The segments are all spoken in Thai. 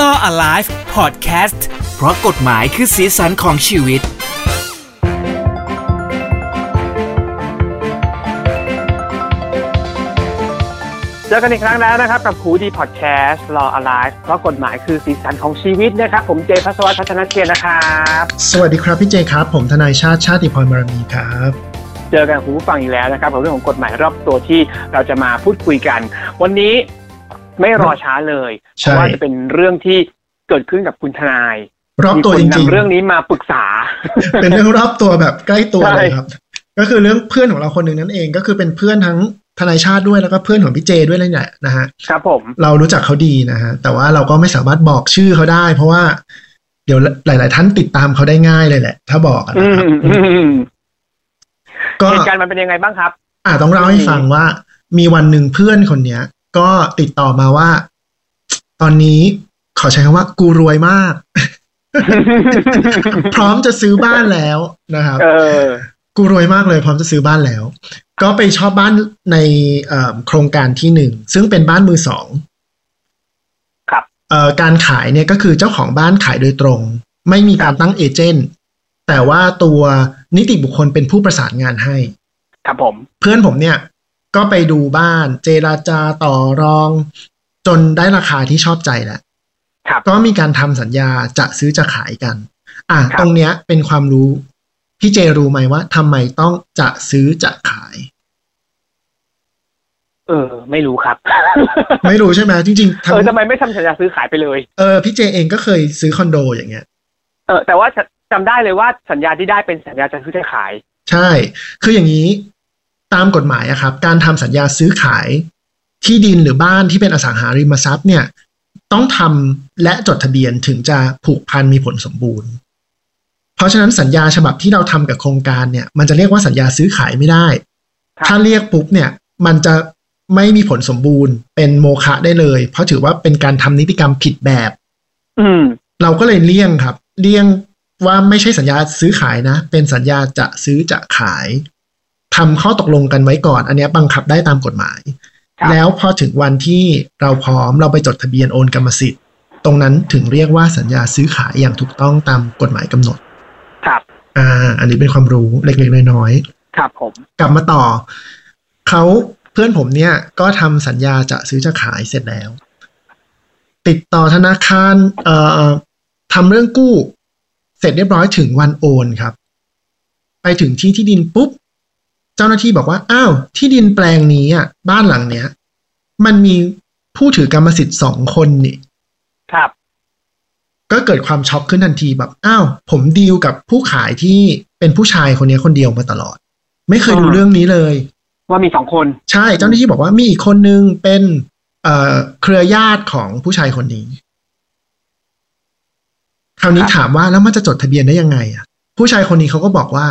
Law Alive Podcast เพราะกฎหมายคือสีสันของชีวิต เจอกันอีกครั้งแล้วนะครับ กับครูดีพอดแคสต์ Law Alive เพราะกฎหมายคือสีสันของชีวิตนะครับ ผมเจพัสวัฒน์พัฒนเกียรตินะครับ สวัสดีครับพี่เจครับ ผมทนายชาติชาติพรบารมีครับเจอกันคุณผู้ฟังอีกแล้วนะครับกับเรื่องของกฎหมายรอบตัวที่เราจะมาพูดคุยกัน วันนี้ ไม่รอช้าเลยเพใช่ราะว่าจะเป็นเรื่องที่เกิดขึ้นกับคุณทนายรอบมีตัวคนจริงนำเรื่องนี้มาปรึกษาๆเป็นเรื่องรอบตัวแบบใกล้ตัวใช่เลยครับ ก็คือเรื่องเพื่อนของเราคนหนึ่งนั่นเองก็คือเป็นเพื่อนทั้งทนายชาติด้วยแล้วก็เพื่อนของพี่เจด้วยเลยเนี่ยนะฮะครับผมเรารู้จักเขาดีนะฮะแต่ว่าเราก็ไม่สามารถบอกชื่อเขาได้ เพราะว่าเดี๋ยวหลาย ๆ ท่านติดตามเขาได้ง่ายเลยแหละ ถ้าบอกอะอืนะครับมอืมอืมก็เหตุการณ์มันเป็นยังไงบ้างครับ อ่าต้องเล่าให้ฟังว่า มีวันหนึ่งเพื่อนคนเนี้ย ก็ติดต่อมาว่า ตอนนี้ขอใช้คำว่า กูรวยมาก พร้อมจะซื้อบ้านแล้วนะครับเออกูรวยมากเลย พร้อมจะซื้อบ้านแล้ว ก็ไปชอบบ้านในเอ่อโครงการที่หนึ่ง ซึ่งเป็นบ้านมือสองครับเอ่อการขายเนี่ยก็คือเจ้าของบ้านขายโดยตรง ไม่มีการตั้งเอเจนต์แต่ว่าตัวนิติบุคคลเป็นผู้ประสานงานให้ ครับผม เพื่อนผมเนี่ย ก็ไปดูบ้าน เจราจาต่อรอง จนได้ราคาที่ชอบใจแล้วครับก็มีการทำสัญญาจะซื้อจะขายกัน อะครับตรงเนี้ยเป็นความรู้พี่เจรู้ไหมว่าทำไมต้องจะซื้อจะขาย เออ ไม่รู้ครับ ไม่รู้ใช่ไหมจริงๆเออทำทำไมไม่ทำสัญญาซื้อขายไปเลยเออพี่เจเองก็เคยซื้อคอนโดอย่างเงี้ย เออ แต่ว่าจจำได้เลยว่าสัญญาที่ได้เป็นสัญญาจะซื้อจะขาย ใช่ คืออย่างนี้ ตามกฎหมายอะครับ การทำสัญญาซื้อขายที่ดินหรือบ้านที่เป็นอสังหาริมทรัพย์เนี่ยต้องทำและจดทะเบียนถึงจะผูกพันมีผลสมบูรณ์ เพราะฉะนั้นสัญญาฉบับที่เราทำกับโครงการเนี่ย มันจะเรียกว่าสัญญาซื้อขายไม่ได้ครับถ้าเรียกปุ๊บเนี่ย มันจะไม่มีผลสมบูรณ์ เป็นโมฆะได้เลย เพราะถือว่าเป็นการทำนิติกรรมผิดแบบ อืมเราก็เลยเลี่ยงครับ เลี่ยงว่าไม่ใช่สัญญาซื้อขายนะ เป็นสัญญาจะซื้อจะขาย ทำข้อตกลงกันไว้ก่อน อันเนี้ยบังคับได้ตามกฎหมายครับแล้วพอถึงวันที่เราพร้อมเราไปจดทะเบียนโอนกรรมสิทธิ์ ตรงนั้นถึงเรียกว่าสัญญาซื้อขายอย่างถูกต้องตามกฎหมายกำหนด ครับ อ่า อันนี้เป็นความรู้เล็กๆน้อยๆครับผม กลับมาต่อเขาเพื่อนผมเนี่ยก็ทำสัญญาจะซื้อจะขายเสร็จแล้ว ติดต่อธนาคารเอ่อทำเรื่องกู้ เสร็จเรียบร้อยถึงวันโอนครับ ไปถึงที่ที่ดินปุ๊บ เจ้าหน้าที่บอกว่าอ้าวที่ดินแปลงนี้อะบ้านหลังเนี้ย มันมีผู้ถือกรรมสิทธิ์สองคนนี่ ครับ ก็เกิดความช็อกขึ้นทันทีแบบอ้าวผมดีลกับผู้ขายที่เป็นผู้ชายคนนี้คนเดียวมาตลอด ไม่เคยรู้อ่าเรื่องนี้เลย ว่ามีสองคน ใช่เจ้าหน้าที่บอกว่ามีอีกคนนึงเป็นเอ่อเครือญาติของผู้ชายคนนี้คราวนี้ครับถามว่าแล้วมันจะจดทะเบียนได้ยังไงอะ ผู้ชายคนนี้เขาก็บอกว่า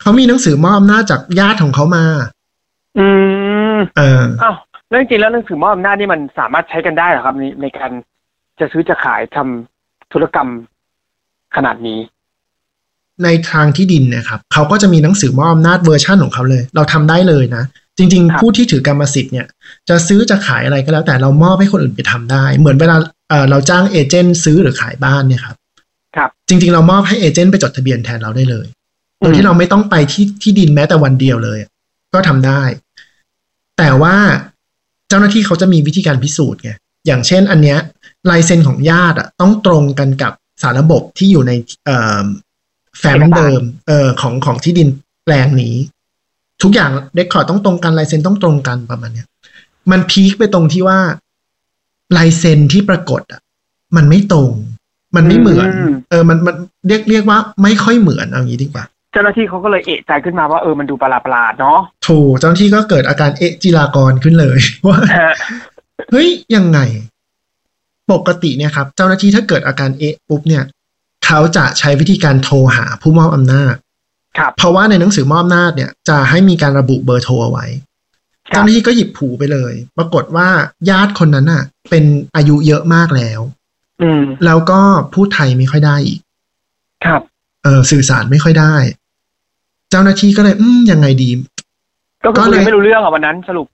เขามีหนังสือมอบอำนาจจากญาติของเขามา อืมเอออ้าวแล้วจริงๆแล้วหนังสือมอบอำนาจนี่มันสามารถใช้กันได้เหรอครับในในการจะซื้อจะขายทำธุรกรรมขนาดนี้ ในทางที่ดินเนะครับเขาก็จะมีหนังสือมอบอำนาจเวอร์ชั่นของเขาเลย เราทำได้เลยนะจริงครับๆผู้ที่ถือกรรมสิทธิ์เนี่ยจะซื้อจะขายอะไรก็แล้ว แต่เรามอบให้คนอื่นไปทำได้ เหมือนเวลาเอ่อเราจ้างเอเจนต์ซื้อหรือขายบ้านเนี่ยครับครับ จริง ๆ เรามอบให้เอเจนต์ไปจดทะเบียนแทนเราได้เลย โดยที่เราไม่ต้องไปที่ที่ดินแม้แต่วันเดียวเลย ก็ทำได้ แต่ว่าเจ้าหน้าที่เขาจะมีวิธีการพิสูจน์ไงอย่างเช่น อันเนี้ยลายเซ็นของญาติอะต้องตรงกันกับสารระบบที่อยู่ในเอ่อแฟ้มเดิมเอ่อของของที่ดินแปลงนี้ ทุกอย่างเรคคอร์ดต้องตรงกันลายเซ็นต้องตรงกันประมาณเนี้ยมันพีคไปตรงที่ว่าลายเซ็นที่ปรากฏอะ มันไม่ตรง มันไม่เหมือนอืมเออ มันมันเรียกเรียกว่าไม่ค่อยเหมือนเอางี้ดีกว่าเจ้าหน้าที่เขาก็เลยเอะใจขึ้นมาว่าเออมันดูประหลาดๆเนาะถูกเจ้าหน้าที่ก็เกิดอาการเอะจิรากรขึ้นเลยว่าฮะเฮ้ยยังไง ปกติเนี่ยครับ เจ้าหน้าที่ถ้าเกิดอาการเอะปุ๊บเนี่ย เขาจะใช้วิธีการโทรหาผู้มอบอำนาจครับเพราะว่าในหนังสือมอบอำนาจเนี่ย จะให้มีการระบุเบอร์โทรเอาไว้ครัเจ้าบหน้าที่ก็หยิบผูไปเลย ปรากฏว่าญาติคนนั้นน่ะ เป็นอายุเยอะมากแล้ว อืมแล้วก็พูดไทยไม่ค่อยได้อีก ครับ เออสื่อสารไม่ค่อยได้ เจ้าหน้าที่ก็เลย อืมยังไงดี ก็ก็คือเลยไม่รู้เรื่องอะวันนั้นสรุป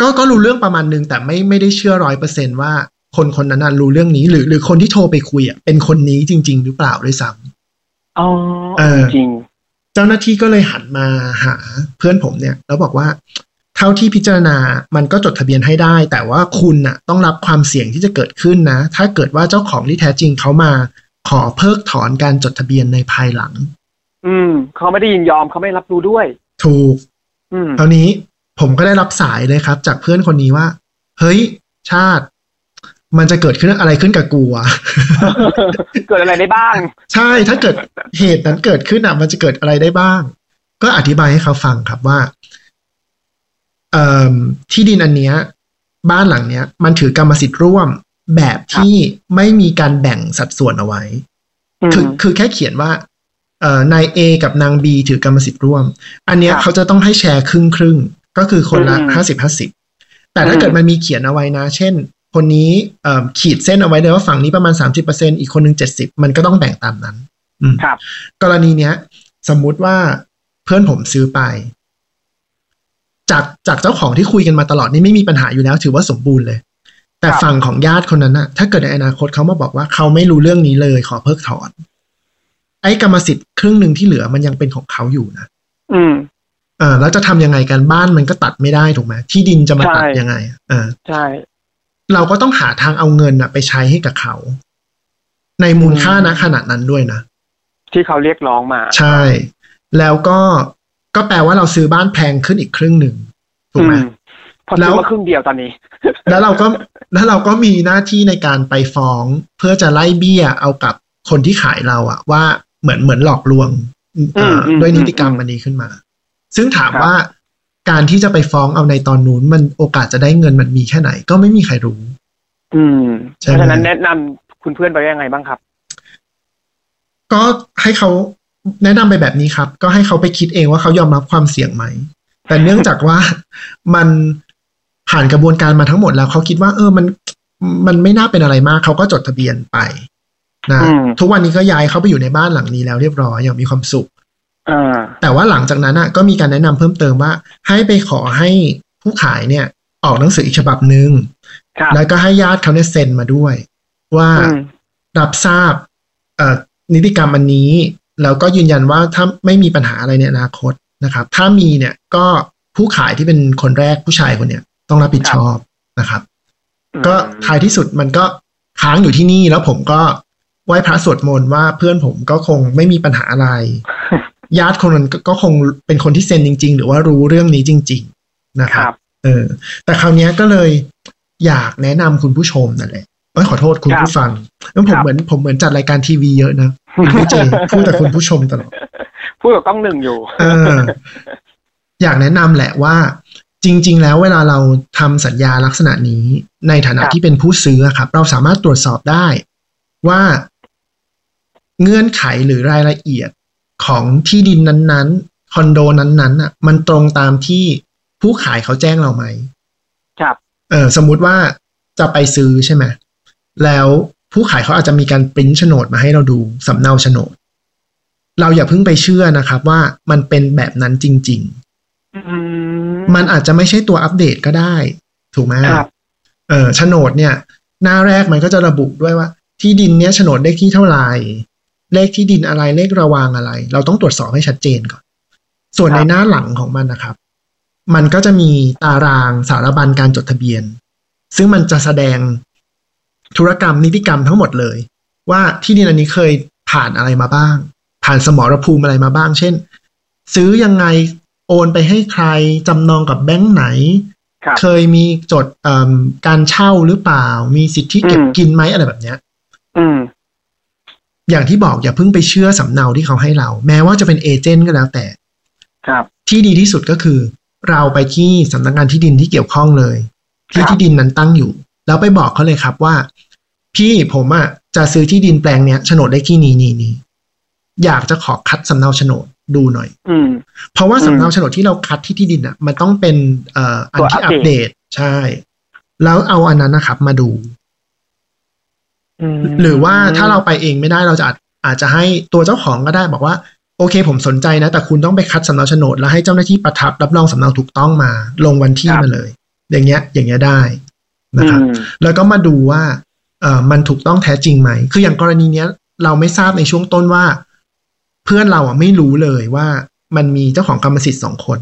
ก็ก็รู้เรื่องประมาณนึงแต่ไม่ไม่ได้เชื่อร้อยเปอร์เซนว่า คนคนนั้นนะรู้เรื่องนี้ หรือ หรือคนที่โทรไปคุยอะเป็นคนนี้จริง ๆ หรือเปล่าด้วยซ้ำอ๋อเออจริงเจ้าหน้าที่ก็เลยหันมาหาเพื่อนผมเนี่ย แล้วบอกว่า เท่าที่พิจารณามันก็จดทะเบียนให้ได้ แต่ว่าคุณน่ะ ต้องรับความเสี่ยงที่จะเกิดขึ้นนะ ถ้าเกิดว่าเจ้าของที่แท้จริงเขามา ขอเพิกถอนการจดทะเบียนในภายหลัง อืมเขาไม่ได้ยินยอมเขาไม่รับรู้ด้วย ถูก อืมคราวนี้ผมก็ได้รับสายเลยครับ จากเพื่อนคนนี้ว่า เฮ้ย ชาติ มันจะเกิดขึ้นอะไรขึ้นกับกูอะเกิดอะไรได้บ้าง ใช่ถ้าเกิดเหตุนั้นเกิดขึ้นอะมันจะเกิดอะไรได้บ้าง ก็อธิบายให้เขาฟังครับว่าเอ่อที่ดินอันเนี้ย บ้านหลังเนี้ย มันถือกรรมสิทธิ์ร่วมแบบที่ไม่มีการแบ่งสัดส่วนเอาไว้อืมคือคือแค่เขียนว่าเอ่อ นายเอกับนางบีถือกรรมสิทธิ์ร่วม อันเนี้ยครับเขาจะต้องให้แชร์ครึ่งครึ่งๆก็คือคนละอืมห้าสิบห้าสิบแต่ถ้าอืมเกิดมันมีเขียนเอาไว้นะ เช่น คนนี้เอ่อขีดเส้นเอาไว้เลยว่าฝั่งนี้ประมาณสามสิบเปอร์เซ็นอีกคนหนึ่งเจ็ดสิบมันก็ต้องแบ่งตามนั้นอืมครับ กรณีเนี้ย สมมุติว่าเพื่อนผมซื้อไป จากจากเจ้าของที่คุยกันมาตลอดนี่ไม่มีปัญหาอยู่แล้ว ถือว่าสมบูรณ์เลย แต่ครับฝั่งของญาติคนนั้นน่ะถ้าเกิดในอนาคตเขามาบอกว่าเขาไม่รู้เรื่องนี้เลยขอเพิกถอน ไอ้กรรมสิทธิ์ครึ่งหนึ่งที่เหลือมันยังเป็นของเขาอยู่นะอืมเออแล้วจะทำยังไงกันบ้านมันก็ตัดไม่ได้ถูกไหมที่ดินจะมาตัดใช่ยังไงเออใช่ เราก็ต้องหาทางเอาเงินน่ะไปใช้ให้กับเขา ในมูลค่านะขนาดนั้นด้วยนะที่เขาเรียกร้องมา ใช่ แล้วก็ก็แปลว่าเราซื้อบ้านแพงขึ้นอีกครึ่งหนึ่งถูกไหมอืมพอแล้ซื้วอมาครึ่งเดียวตอนนี้ แล้วเราก็แล้วเราก็มีหน้าที่ในการไปฟ้องเพื่อจะไล่เบี้ยเอากับคนที่ขายเราอะว่า เหมือนเหมือนหลอกลวงเอ่ออมอืมด้วยนิติกรรมอันนี้ขึ้นมา ซึ่งถามครับว่าการที่จะไปฟ้องเอาในตอนนู้นมันโอกาสจะได้เงินมันมีแค่ไหน ก็ไม่มีใครรู้ อืมใช่เพไหมราะฉะนั้นแนะนำคุณเพื่อนไปว่ายังไงบ้างครับ ก็ให้เขาแนะนำไปแบบนี้ครับ ก็ให้เขาไปคิดเองว่าเขายอมรับความเสี่ยงไหม แต่เนื่องจากว่ามันผ่านกระบวนการมาทั้งหมดแล้วเขาคิดว่า เออมันมันไม่น่าเป็นอะไรมาก เขาก็จดทะเบียนไป นะอืมทุกวันนี้ก็ย้ายเขาไปอยู่ในบ้านหลังนี้แล้วเรียบร้อยอย่างมีความสุขอ่าแต่ว่าหลังจากนั้นอะก็มีการแนะนำเพิ่มเติมว่า ให้ไปขอให้ผู้ขายเนี่ย ออกหนังสืออีกฉบับหนึ่งครับแล้วก็ให้ญาติเขาเนี่ยเซ็นมาด้วย ว่าอืมรับทราบเอ่อนิติกรรมอันนี้ แล้วก็ยืนยันว่าถ้าไม่มีปัญหาอะไรในอนาคตนะครับ ถ้ามีเนี่ยก็ผู้ขายที่เป็นคนแรกผู้ชายคนเนี้ยต้องรับผิดชอบนะครับ ก็ท้ายที่สุดมันก็ค้างอยู่ที่นี่แล้วผมก็ ไหว้พระสวดมนต์ว่าเพื่อนผมก็คงไม่มีปัญหาอะไร ญาติคนนั้นก็ก็คงเป็นคนที่เซ็นจริง ๆ หรือว่ารู้เรื่องนี้จริง ๆ นะคครับรับเออ แต่คราวเนี้ยก็เลยอยากแนะนำคุณผู้ชมนั่นแหละเอ้ยขอโทษคุณผู้ฟังแล้วผมครับเหมือนผมเหมือนจัดรายการทีวีเยอะนะพี่เจพูดแต่คุณผู้ชมตลอดพูดกับกล้องหนึ่งอยู่เอออยากแนะนำแหละว่า จริง ๆ แล้วเวลาเราทำสัญญาลักษณะนี้ ในฐานะครับที่เป็นผู้ซื้ออะครับ เราสามารถตรวจสอบได้ ว่า เงื่อนไขหรือรายละเอียดของที่ดินนั้นๆ คอนโดนั้นๆอะ มันตรงตามที่ผู้ขายเขาแจ้งเราไหม ครับ เออสมมุติว่าจะไปซื้อใช่ไหมแล้วผู้ขายเขาอาจจะมีการปริ้นโฉนดมาให้เราดูสำเนาโฉนด เราอย่าเพิ่งไปเชื่อนะครับ ว่ามันเป็นแบบนั้นจริงอืๆมันอาจจะไม่ใช่ตัวอัปเดตก็ได้ ถูกไหมครับ เออโฉนดเนี่ย หน้าแรกมันก็จะระบุด้วยว่า ที่ดินเนี้ยโฉนดเลขที่เท่าไหร่ เลขที่ดินอะไรเลขระวางอะไร เราต้องตรวจสอบให้ชัดเจนก่อน ส่วนครับในหน้าหลังของมันนะครับ มันก็จะมีตารางสารบัญการจดทะเบียน ซึ่งมันจะแสดงธุรกรรมนิติกรรมทั้งหมดเลย ว่าที่ดินอันนี้เคยผ่านอะไรมาบ้าง ผ่านสมรภูมิอะไรมาบ้าง เช่น ซื้อยังไงโอนไปให้ใครจำนองกับแบงค์ไหนครับเคยมีจดเอิ่มการเช่าหรือเปล่า มีสิทธิเก็บอืมกินไหมอะไรแบบเนี้ยอืม อย่างที่บอกอย่าเพิ่งไปเชื่อสำเนาที่เขาให้เรา แม้ว่าจะเป็นเอเจนต์ก็แล้วแต่ ครับ ที่ดีที่สุดก็คือ เราไปที่สำนักงานที่ดินที่เกี่ยวข้องเลย ที่ครับที่ดินนั้นตั้งอยู่ แล้วไปบอกเขาเลยครับว่า พี่ผมอะจะซื้อที่ดินแปลงเนี้ยโฉนดเลขที่นี้นี้นี้อยากจะขอคัดสำเนาโฉนดดูหน่อย อืมเพราะว่าอืมสำเนาโฉนดที่เราคัดที่ที่ดินอะ มันต้องเป็นเอ่ออันตัวที่อัอัปปเดเดตตใช่ แล้วเอาอันนั้นนะครับ มาดูอืม หรือว่าถ้าเราไปเองไม่ได้เราจะอาจอาจจะให้ตัวเจ้าของก็ได้บอกว่า โอเค ผมสนใจนะ แต่คุณต้องไปคัดสำเนาโฉนด แล้วให้เจ้าหน้าที่ประทับรับรองสำเนาถูกต้องมา ลงวันที่มาเลย อย่างเงี้ย อย่างเงี้ยได้นะครับอืมแล้วก็มาดูว่าเอ่อมันถูกต้องแท้จริงไหม คืออย่างกรณีเนี้ย เราไม่ทราบในช่วงต้นว่า เพื่อนเราอะไม่รู้เลยว่ามันมีเจ้าของกรรมสิทธิ์สองคน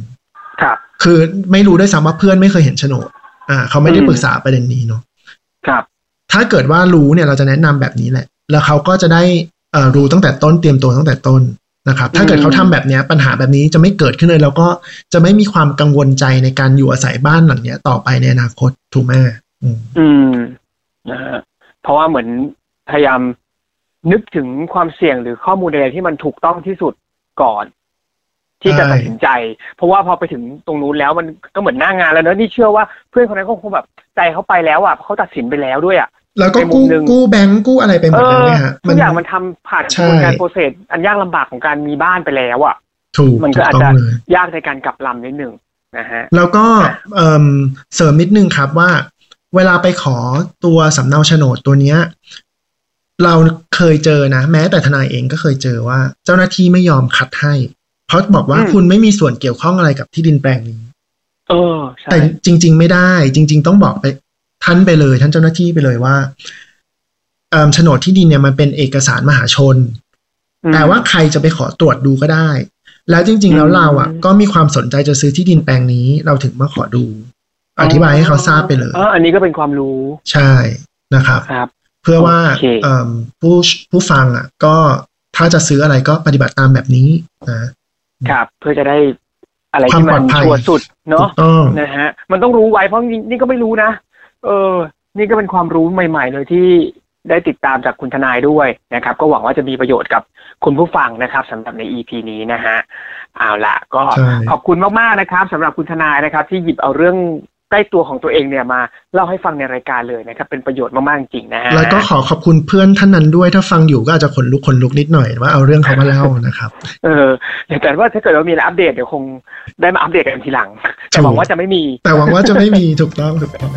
ครับคือไม่รู้ด้วยซ้ำว่าเพื่อนไม่เคยเห็นโฉนด อ่า เขาไม่ได้อืมปรึกษาประเด็นนี้เนาะครับ ถ้าเกิดว่ารู้เนี่ยเราจะแนะนำแบบนี้แหละ แล้วเขาก็จะได้เอ่อรู้ตั้งแต่ต้นเตรียมตัวตั้งแต่ต้นนะครับ ถ้าเกิดเขาทำแบบนี้ปัญหาแบบนี้จะไม่เกิดขึ้นเลย แล้วก็จะไม่มีความกังวลใจในการอยู่อาศัยบ้านหลังเนี้ยต่อไปในอนาคตถูกไหมอืมอืมนะฮะเพราะว่าเหมือนพยายามนึกถึงความเสี่ยงหรือข้อมูลใดที่มันถูกต้องที่สุดก่อน ที่จะตัดสินใจ เพราะว่าพอไปถึงตรงนู้นแล้วมันก็เหมือนหน้างานแล้วเนอะนี่เชื่อว่าเพื่อนคนนั้นก็คงแบบใจเขาไปแล้วอะเพราะเขาตัดสินไปแล้วด้วยอะ แล้วก็ในมุมกู้หนึ่งกู้แบงก์กู้อะไรไปหมเอดแล้วอเนี่ยฮะทุกอย่างมันทำผ่านกใช่ระบวนการโปรเซสอันยากลำบากของการมีบ้านไปแล้วอะถูกมันถูก็กอาจต้องจะเลยยากในการกลับลำนิดหนึ่งนะฮะแล้วก็เอิ่มเสริมนิดนึงครับว่า เวลาไปขอตัวสำเนาโฉนดตัวเนี้ยเราเคยเจอนะ แม้แต่ทนายเองก็เคยเจอว่า เจ้าหน้าที่ไม่ยอมคัดให้ เพราะบอกว่าอืมคุณไม่มีส่วนเกี่ยวข้องอะไรกับที่ดินแปลงนี้เออใช่แต่จริง ๆ ไม่ได้ จริง ๆ ต้องบอกไป ท่านไปเลย ท่านเจ้าหน้าที่ไปเลยว่าเอิ่มโฉนดที่ดินเนี่ยมันเป็นเอกสารมหาชนอืมแต่ว่าใครจะไปขอตรวจดูก็ได้ แล้วจริง ๆ แล้วอืมเราอะ ก็มีความสนใจจะซื้อที่ดินแปลงนี้ เราถึงมาขอดู อธิบายให้เขาทราบไปเลยเอออันนี้ก็เป็นความรู้ ใช่นะครับครับ เพื่อว่าโอเคเอิ่มผู้ผู้ฟังอะ ก็ถ้าจะซื้ออะไรก็ปฏิบัติตามแบบนี้นะครับ เพื่อจะได้อะไรความที่ปลมัอนดภัยชัวร์สุดถูเนาะกต้องนะฮะมันต้องรู้ไว้เพราะจริงๆนี่ก็ไม่รู้นะ เออ นี่ก็เป็นความรู้ใหม่ ๆ เลยที่ได้ติดตามจากคุณทนายด้วยนะครับ ก็หวังว่าจะมีประโยชน์กับคุณผู้ฟังนะครับสำหรับใน EP นี้นะฮะเอาล่ะก็ใช่ ขอบคุณมากๆนะครับสำหรับคุณทนายนะครับ ที่หยิบเอาเรื่อง ใกล้ตัวของตัวเองเนี่ยมาเล่าให้ฟังในรายการเลยนะครับ เป็นประโยชน์มาก ๆ จริงนะฮะแล้วก็ขอขอบคุณเพื่อนท่านนั้นด้วย ถ้าฟังอยู่ก็อาจจะขนลุกขนลุกนิดหน่อยว่าเอาเรื่องเขามาเล่านะครับ เออแต่ว่าถ้าเกิดว่ามีอะไรอัปเดตเดี๋ยวคงได้มาอัปเดตกันทีหลัง แต่หวังว่าจะไม่มี แต่หวังว่าจะไม่มีถูกต้องถูกต้อง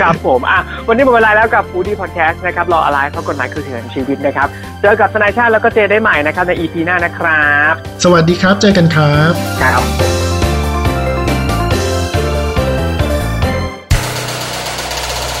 ครับผมอะวันนี้หมดเวลาแล้วกับฟูดี้พอดแคสต์นะครับรออะไรเพราะกฎหมายคือสิ่งของชีวิตนะครับเจอกับทนายชาติแล้วก็เจได้ใหม่นะครับใน EP หน้านะครับ สวัสดีครับ เจอกันครับครับ